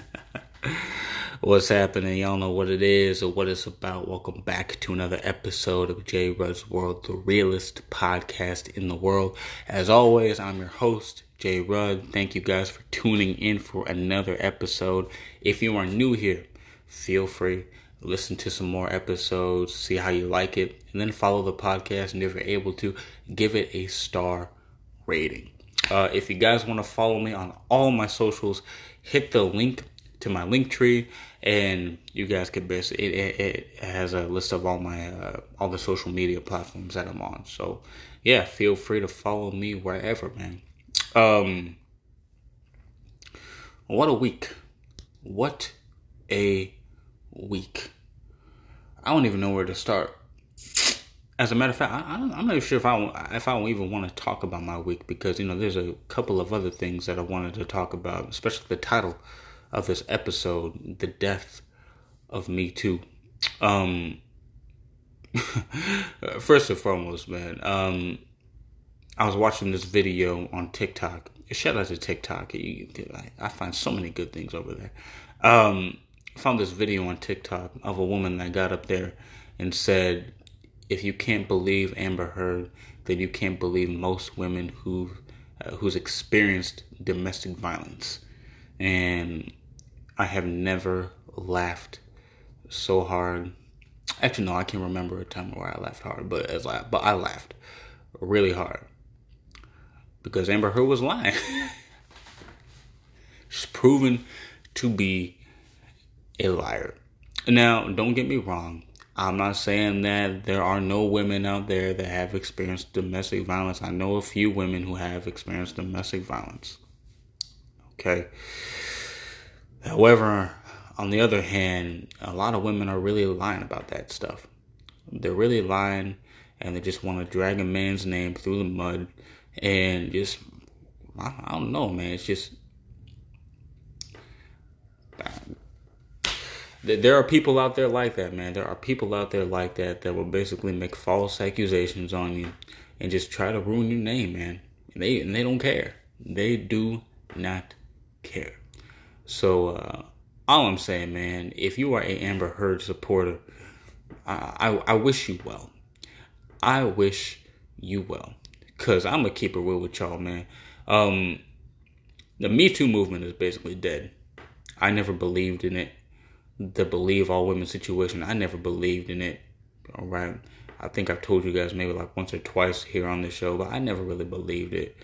What's happening? Y'all know what it is or what it's about. Welcome back to another episode of J Rudd's World, the realest podcast in the world. As always, I'm your host, J Rudd. Thank you guys for tuning in for another episode. If you are new here, feel free listen to some more episodes, see how you like it, and then follow the podcast. And if you're able to, give it a star rating. Uh, if you guys want to follow me on all my socials, hit the link to my link tree, and you guys could basically it, it, it has a list of all my uh, all the social media platforms that I'm on. So yeah, feel free to follow me wherever, man. Um, what a week! What a week! I don't even know where to start. As a matter of fact, I, am not sure if I if I even want to talk about my week because you know there's a couple of other things that I wanted to talk about, especially the title of this episode, "The Death of Me Too." Um, first and foremost, man, um, I was watching this video on TikTok. Shout out to TikTok. I find so many good things over there. Um, found this video on TikTok of a woman that got up there and said, "If you can't believe Amber Heard, then you can't believe most women who uh, who's experienced domestic violence." And I have never laughed so hard. Actually, no, I can't remember a time where I laughed hard, but as I but I laughed really hard because Amber Heard was lying. She's proven to be a liar. Now, don't get me wrong. I'm not saying that there are no women out there that have experienced domestic violence. I know a few women who have experienced domestic violence. Okay. However, on the other hand, a lot of women are really lying about that stuff. They're really lying and they just want to drag a man's name through the mud and just, I don't know, man. It's just, there are people out there like that, man. There are people out there like that that will basically make false accusations on you and just try to ruin your name, man. And they and they don't care. They do not care. So uh, all I'm saying, man, if you are a Amber Heard supporter, I, I, I wish you well. I wish you well, cause I'm gonna keep it real with y'all, man. Um, the Me Too movement is basically dead. I never believed in it the believe all women situation. I never believed in it. All right. I think I've told you guys maybe like once or twice here on the show, but I never really believed it.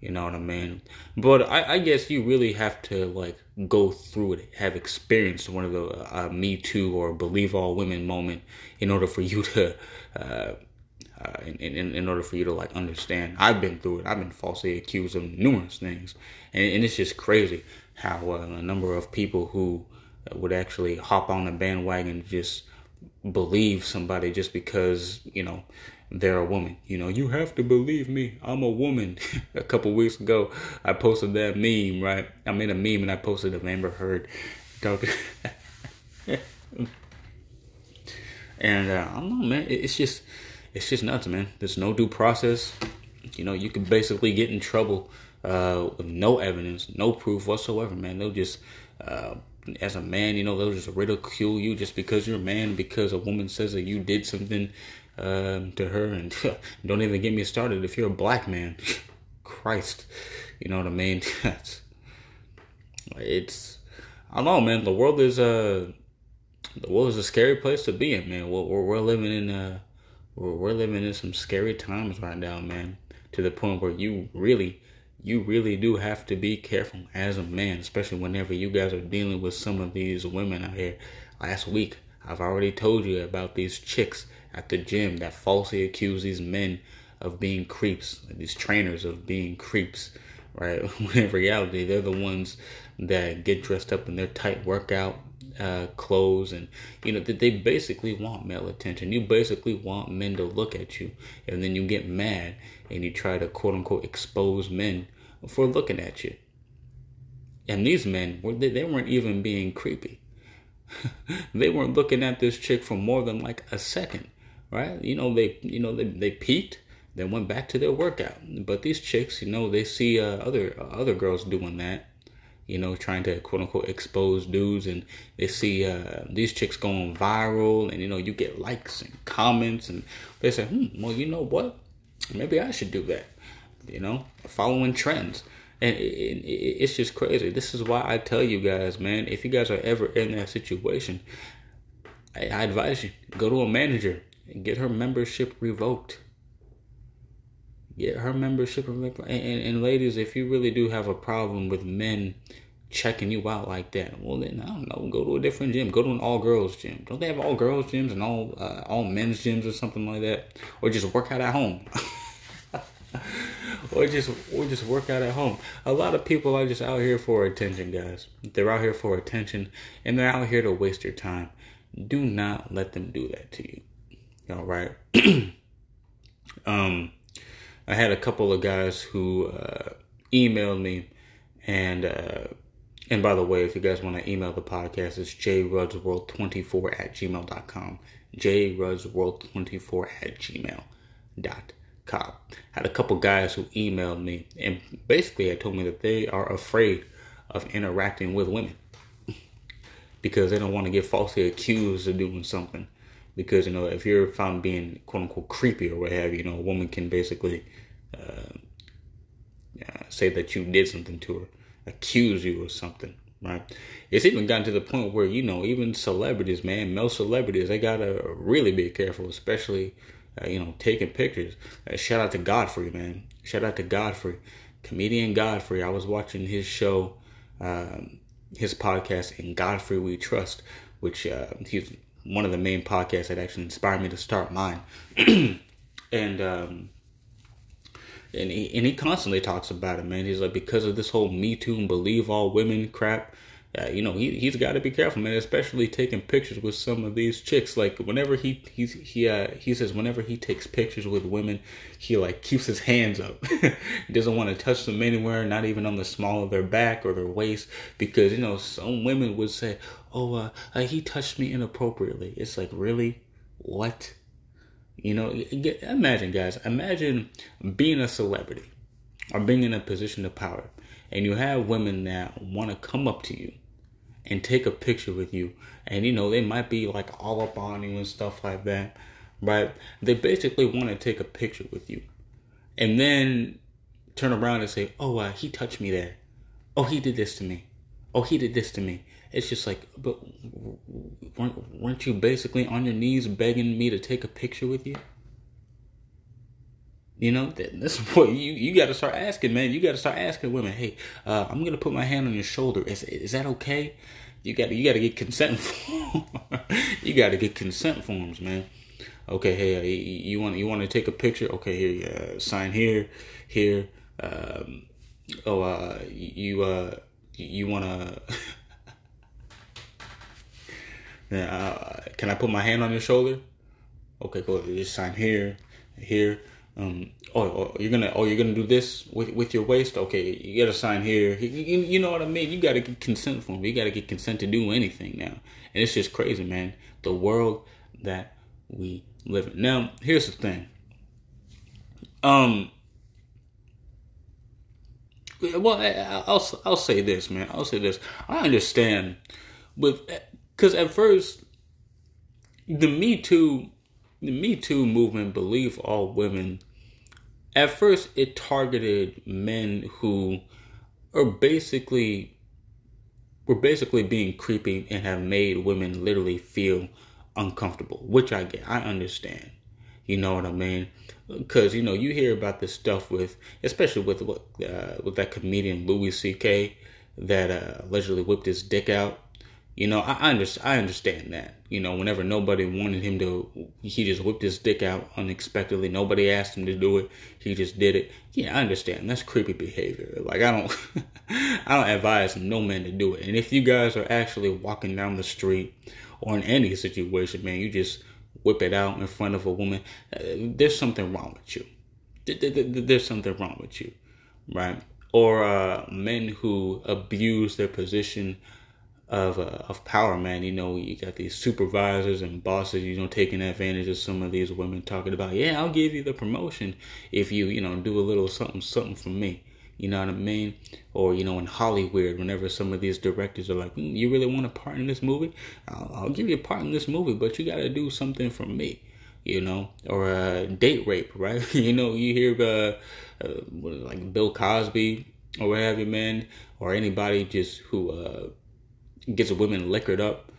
You know what I mean? But I, I guess you really have to like go through it, have experienced one of the uh, Me Too or Believe All Women moment in order for you to, uh, uh, in, in, in order for you to like understand. I've been through it. I've been falsely accused of numerous things, and, and it's just crazy how uh, a number of people who would actually hop on the bandwagon just believe somebody just because you know they're a woman. You know you have to believe me. I'm a woman. A couple weeks ago i posted that meme right? I made a meme and i posted of amber heard. Talking and uh, i don't know man. It's just it's just nuts man. There's no due process. You know you can basically get in trouble uh, with no evidence no proof whatsoever man. They'll just uh, as a man, you know, they'll just ridicule you just because you're a man, because a woman says that you did something um, to her, and don't even get me started if you're a black man. Christ, you know what I mean? it's I don't know, man. The world is a the world is a scary place to be in, man. We're, we're living in uh we're, we're living in some scary times right now, man. To the point where you really you really do have to be careful as a man, especially whenever you guys are dealing with some of these women out here. Last week, I've already told you about these chicks at the gym that falsely accuse these men of being creeps, these trainers of being creeps, right? When in reality, they're the ones that get dressed up in their tight workout uh, clothes and you know that they basically want male attention you basically want men to look at you and then you get mad and you try to quote unquote expose men for looking at you. And these men were they, they weren't even being creepy. they weren't looking at this chick for more than like a second, right? You know they you know they they peeked, then went back to their workout. But these chicks, you know, they see uh, other uh, other girls doing that, you know, trying to quote unquote expose dudes, and they see uh, these chicks going viral, and you know, you get likes and comments, and they say, hmm, well, you know what? Maybe I should do that. You know, following trends. And it, it, it's just crazy. This is why I tell you guys, man, if you guys are ever in that situation, I, advise you go to a manager and get her membership revoked. Get her membership and, and, and ladies if you really do have a problem with men checking you out like that well then i don't know go to a different gym. Go to an all girls gym. Don't they have all girls gyms and all uh, all men's gyms or something like that? Or just work out at home or just or just work out at home a lot of people are just out here for attention guys they're out here for attention and they're out here to waste your time do not let them do that to you all right um I had a couple of guys who uh, emailed me, and uh, and by the way, if you guys want to email the podcast, it's jrudsworld24 at gmail.com. jrudsworld24 at gmail.com. Had a couple guys who emailed me, and basically, had told me that they are afraid of interacting with women because they don't want to get falsely accused of doing something because you know if you're found being quote unquote creepy or what have you, you know, a woman can basically uh, say that you did something to her, accuse you of something, right? It's even gotten to the point where you know even celebrities, man, male celebrities, they gotta really be careful, especially uh, you know taking pictures. Uh, shout out to Godfrey, man. Shout out to Godfrey, comedian Godfrey. I was watching his show. Um, his podcast in Godfrey We Trust, which uh, he's one of the main podcasts that actually inspired me to start mine. and um, and he, and he constantly talks about it, man. He's like because of this whole Me Too and believe all women crap. Uh, you know, he he's got to be careful, man. Especially taking pictures with some of these chicks. Like whenever he he's he uh, he says whenever he takes pictures with women, he like keeps his hands up. he doesn't want to touch them anywhere, not even on the small of their back or their waist, because you know some women would say, "Oh, uh, uh he touched me inappropriately." It's like really, what? You know, imagine, guys, imagine being a celebrity or being in a position of power, and you have women that want to come up to you and take a picture with you. And you know, they might be like all up on you and stuff like that. Right? They basically want to take a picture with you. And then turn around and say, Oh, uh, he touched me there. Oh, he did this to me. Oh, he did this to me. It's just like, but weren't, weren't you basically on your knees begging me to take a picture with you? You know, this is what you you got to start asking, man. You got to start asking women. Hey, uh, I'm gonna put my hand on your shoulder. Is is that okay? You got to you got to get consent. forms. you got to get consent forms, man. Okay, hey, uh, you want you want to take a picture? Okay, here, uh, sign here, here. Um, oh, uh, you uh, you want to. uh, can I put my hand on your shoulder? Okay, cool. Just sign here, here um, oh, oh, you're gonna, oh, you're gonna do this with with your waist. Okay, you gotta sign here. You, you, know what I mean? You gotta get consent from. You gotta get consent to do anything now, and it's just crazy, man. The world that we live in. Now, here's the thing. Um. Well, I'll I'll say this, man. I'll say this. I understand, with because at first the Me Too the Me Too movement, believe all women, at first it targeted men who are basically were basically being creepy and have made women literally feel uncomfortable, which I get. I understand. You know what I mean? Because you know you hear about this stuff with, especially with what uh, with that comedian Louis C.K. that uh, allegedly whipped his dick out you know, I, I, understand, I understand that. You know, whenever nobody wanted him to, he just whipped his dick out unexpectedly. Nobody asked him to do it. He just did it. Yeah, I understand. That's creepy behavior. Like I don't, I don't advise no man to do it. And if you guys are actually walking down the street or in any situation, man, you just whip it out in front of a woman. Uh, there's something wrong with you. There's something wrong with you, right? Or uh, men who abuse their position of uh, of power, man. You know, you got these supervisors and bosses, you know, taking advantage of some of these women talking about, yeah, I'll give you the promotion if you, you know, do a little something, something for me. You know what I mean? Or you know, in Hollywood, whenever some of these directors are like, mm, "You really want a part in this movie? I'll, I'll, give you a part in this movie, but you got to do something for me." You know, or uh, date rape, right? you know, you hear uh, uh, like Bill Cosby or what have you, man, or anybody just who uh, gets women liquored up,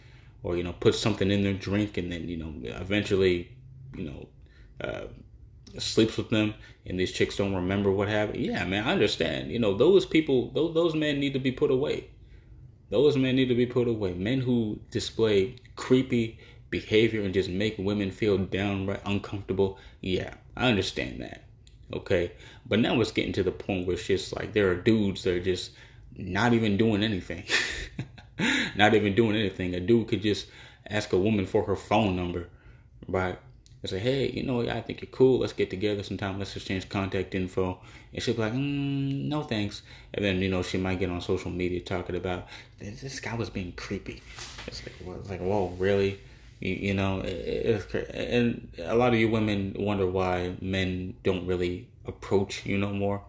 or you know, puts something in their drink, and then you know, eventually, you know. Uh, sleeps with them and these chicks don't remember what happened. Yeah, man, I understand. You know, those people, those, those men need to be put away. Those men need to be put away. Men who display creepy behavior and just make women feel downright uncomfortable. Yeah, I understand that. Okay. But now it's getting to the point where it's just like there are dudes that are just not even doing anything. not even doing anything. A dude could just ask a woman for her phone number, right? and say, hey, you know, I think you're cool. Let's get together sometime. Let's exchange contact info. And she'll be like, mm, no thanks. And then, you know, she might get on social media talking about, this guy was being creepy. It's like, well, it's like whoa, really? You, you know, it's And a lot of you women wonder why men don't really approach you no more.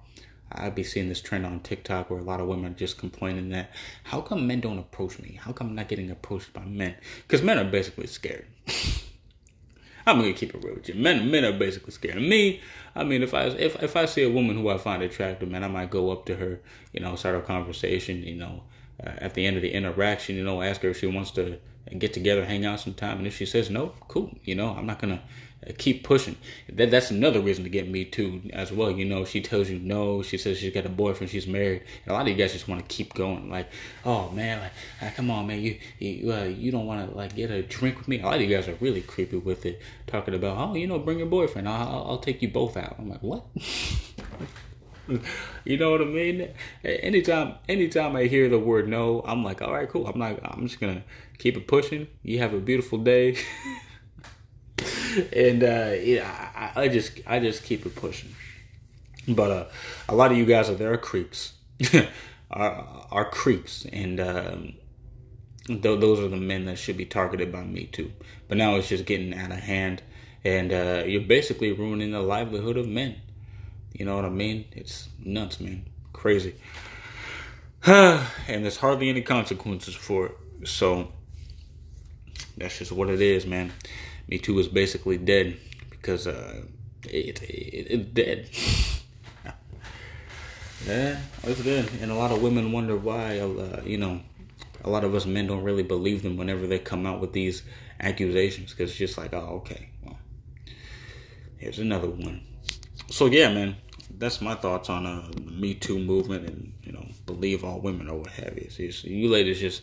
I'd be seeing this trend on TikTok where a lot of women are just complaining that how come men don't approach me? How come I'm not getting approached by men? Because men are basically scared. I'm gonna keep it real with you. Men, men are basically scared me. I mean, if I if if I see a woman who I find attractive, man, I might go up to her, you know, start a conversation, you know, uh, at the end of the interaction, you know, ask her if she wants to get together, hang out sometime, and if she says no, cool, you know, I'm not gonna keep pushing. That that's another reason to get me too as well. You know, she tells you no. She says she's got a boyfriend. She's married. And a lot of you guys just want to keep going. Like, oh man, like, ah, come on, man, you you uh, you don't want to like get a drink with me. A lot of you guys are really creepy with it, talking about oh, you know, bring your boyfriend. I'll I'll take you both out. I'm like, what? you know what I mean? Anytime, anytime I hear the word no, I'm like, all right, cool. I'm not. I'm just gonna keep it pushing. You have a beautiful day. and uh, I, I, just I just keep it pushing. But uh, a lot of you guys are there are creeps, are are creeps, and um, th- those are the men that should be targeted by me too. But now it's just getting out of hand, and uh, you're basically ruining the livelihood of men. You know what I mean? It's nuts, man, crazy. and there's hardly any consequences for it. So that's just what it is, man. Me Too is basically dead because uh, it, it, it's dead. yeah, it's dead. And a lot of women wonder why, uh, you know, a lot of us men don't really believe them whenever they come out with these accusations because it's just like, oh, okay, well, here's another one. So, yeah, man, that's my thoughts on uh, the Me Too movement and, you know, believe all women or what have you. You ladies just,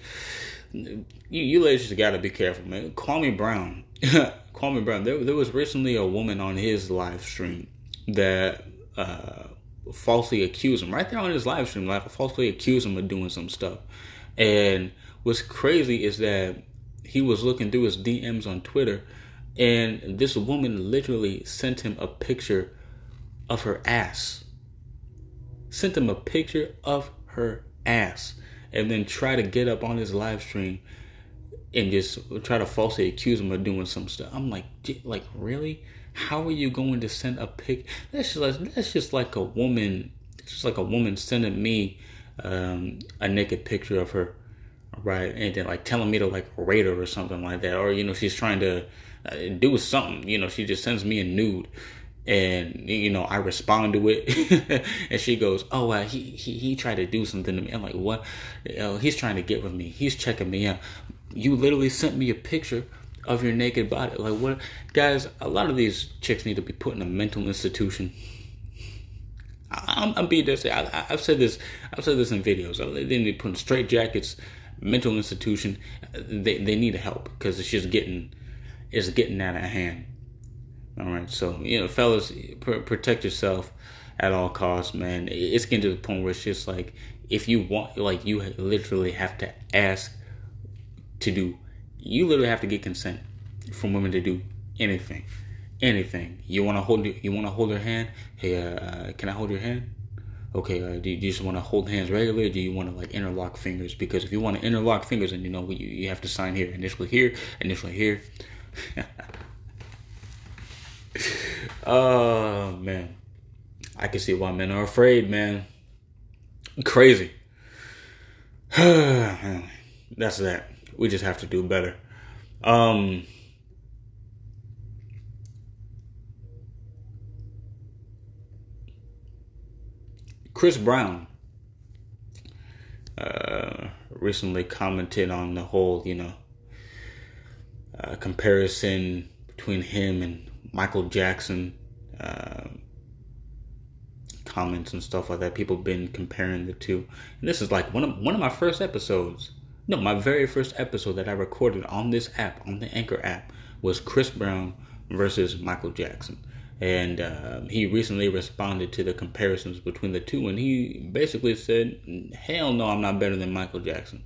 you, you ladies just got to be careful, man. Kwame Brown Kwame Brown. There, there was recently a woman on his live stream that uh, falsely accused him right there on his live stream, like falsely accused him of doing some stuff. And what's crazy is that he was looking through his DMs on Twitter, and this woman literally sent him a picture of her ass. Sent him a picture of her ass, and then try to get up on his live stream and just try to falsely accuse him of doing some stuff. I'm like, like really? How are you going to send a pic? That's just like, that's just like a woman. It's just like a woman sending me um, a naked picture of her, right? And then like telling me to like rate her or something like that, or you know she's trying to uh, do something. You know she just sends me a nude and you know I respond to it, and she goes, "Oh, he he he tried to do something to me." I'm like, "What? Uh, he's trying to get with me. He's checking me out." You literally sent me a picture of your naked body. Like what, guys? A lot of these chicks need to be put in a mental institution. I'm, I'm being this. I, have said this. I've said this in videos. They need to put in straight jackets, mental institution. They they need help because it's just getting it's getting out of hand. All right, so you know, fellas, pr- protect yourself at all costs, man. It's getting to the point where it's just like if you want, like you literally have to ask to do. You literally have to get consent from women to do anything, anything. You want to hold you want to hold her hand. Hey, uh, uh, can I hold your hand? Okay, uh, do, you, just want to hold hands regularly? do you want to like interlock fingers? Because if you want to interlock fingers, and you know you, you have to sign here, initially here, initially here. oh man, I can see why men are afraid, man. Crazy. That's that. We just have to do better. Um, Chris Brown uh, recently commented on the whole, you know, uh, comparison between him and Michael Jackson. Uh, comments and stuff like that. People been comparing the two. And this is like one of one of my first episodes. No, my very first episode that I recorded on this app, on the Anchor app, was Chris Brown versus Michael Jackson. And uh, he recently responded to the comparisons between the two, and he basically said, "Hell no, I'm not better than Michael Jackson."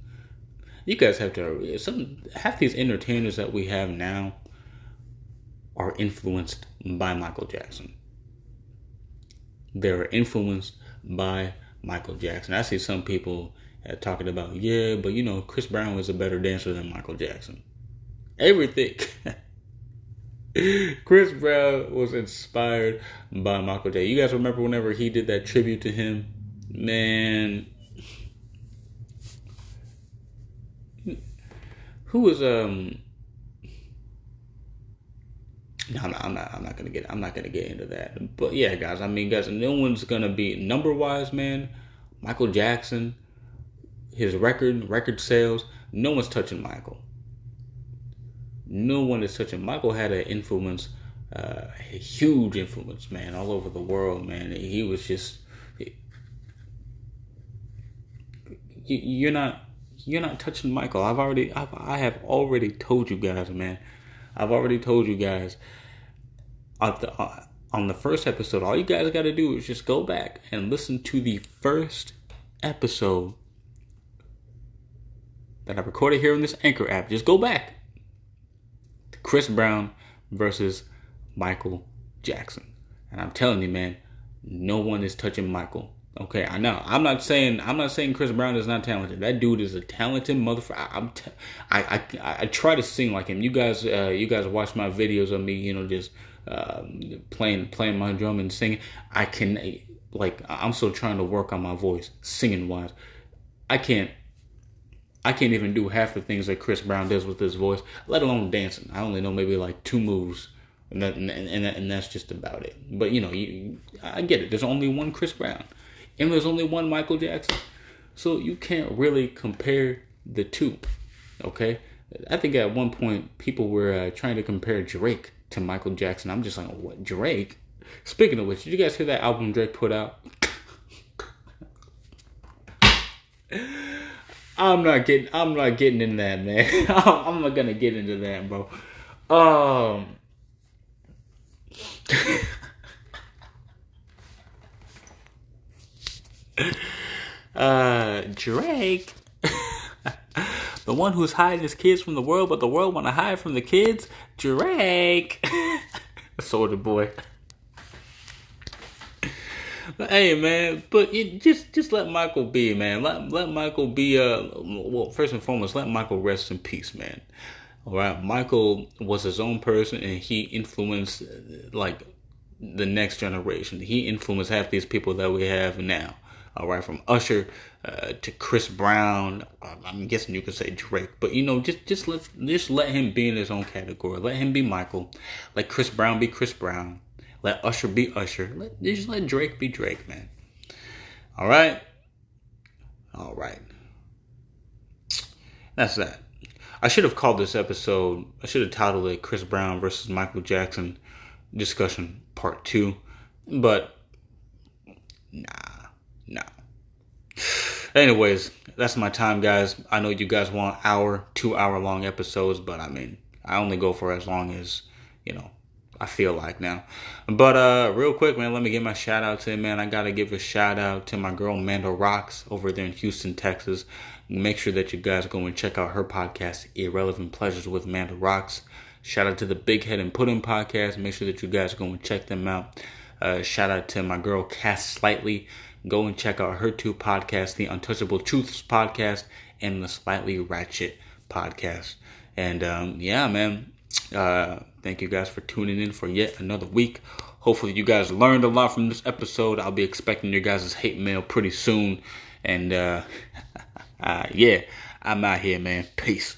You guys have to some half these entertainers that we have now are influenced by Michael Jackson. They're influenced by Michael Jackson. I see some people talking about, yeah, but you know, Chris Brown was a better dancer than Michael Jackson. Everything. Chris Brown was inspired by Michael Jackson. You guys remember whenever he did that tribute to him? Man, who was um no, not, I'm not. I'm not gonna get. I'm not gonna get into that. But yeah, guys. I mean, guys. No one's gonna be number wise, man. Michael Jackson, his record, record sales. No one's touching Michael. No one is touching. Michael had an influence, uh, a huge influence, man, all over the world, man. He was just. You're not. You're not touching Michael. I've already. I've, I have already told you guys, man. I've already told you guys the, uh, on the first episode. All you guys got to do is just go back and listen to the first episode that I recorded here in this Anchor app. Just go back. to Chris Brown versus Michael Jackson. And I'm telling you, man, no one is touching Michael. Okay, I know. I'm not saying I'm not saying Chris Brown is not talented. That dude is a talented motherfucker. I, am t- I, I I try to sing like him. You guys, uh, you guys watch my videos of me, you know, just uh, playing playing my drum and singing. I can like I'm still trying to work on my voice, singing wise. I can't. I can't even do half the things that Chris Brown does with his voice, let alone dancing. I only know maybe like two moves, and that, and, and, and that's just about it. But you know, you, I get it. There's only one Chris Brown and there's only one Michael Jackson. So you can't really compare the two. Okay? I think at one point people were uh, trying to compare Drake to Michael Jackson. I'm just like, what? Drake? Speaking of which, did you guys hear that album Drake put out? I'm not getting. I'm not getting in that, man. I'm not gonna get into that, bro. Um. uh, Drake, the one who's hiding his kids from the world, but the world want to hide from the kids. Drake, Soldier Boy. Hey, man, but it, just just let Michael be, man. Let let Michael be. Uh, well, first and foremost, let Michael rest in peace, man. All right, Michael was his own person, and he influenced like the next generation. He influenced half these people that we have now. All right, from Usher uh, to Chris Brown. Um, I'm guessing you could say Drake, but you know, just just let just let him be in his own category. Let him be Michael. Let Chris Brown be Chris Brown. Let Usher be Usher. Let just let Drake be Drake, man. All right, all right. That's that. I should have called this episode. I should have titled it "Chris Brown versus Michael Jackson Discussion Part 2. But nah. No. Anyways, that's my time, guys. I know you guys want hour, two hour long episodes, but I mean, I only go for as long as, you know, I feel like now. But uh real quick, man, let me give my shout out to him, man. I gotta give a shout out to my girl Manda Rocks over there in Houston, Texas. Make sure that you guys go and check out her podcast, Irrelevant Pleasures with Manda Rocks. Shout out to the Big Head and Pudding podcast. Make sure that you guys go and check them out. Uh, shout out to my girl Cass Slightly go and check out her two podcasts, the Untouchable Truths podcast and the Slightly Ratchet podcast. And um, yeah, man, uh, thank you guys for tuning in for yet another week. Hopefully, you guys learned a lot from this episode. I'll be expecting your guys' hate mail pretty soon. And uh, uh, yeah, I'm out here, man. Peace.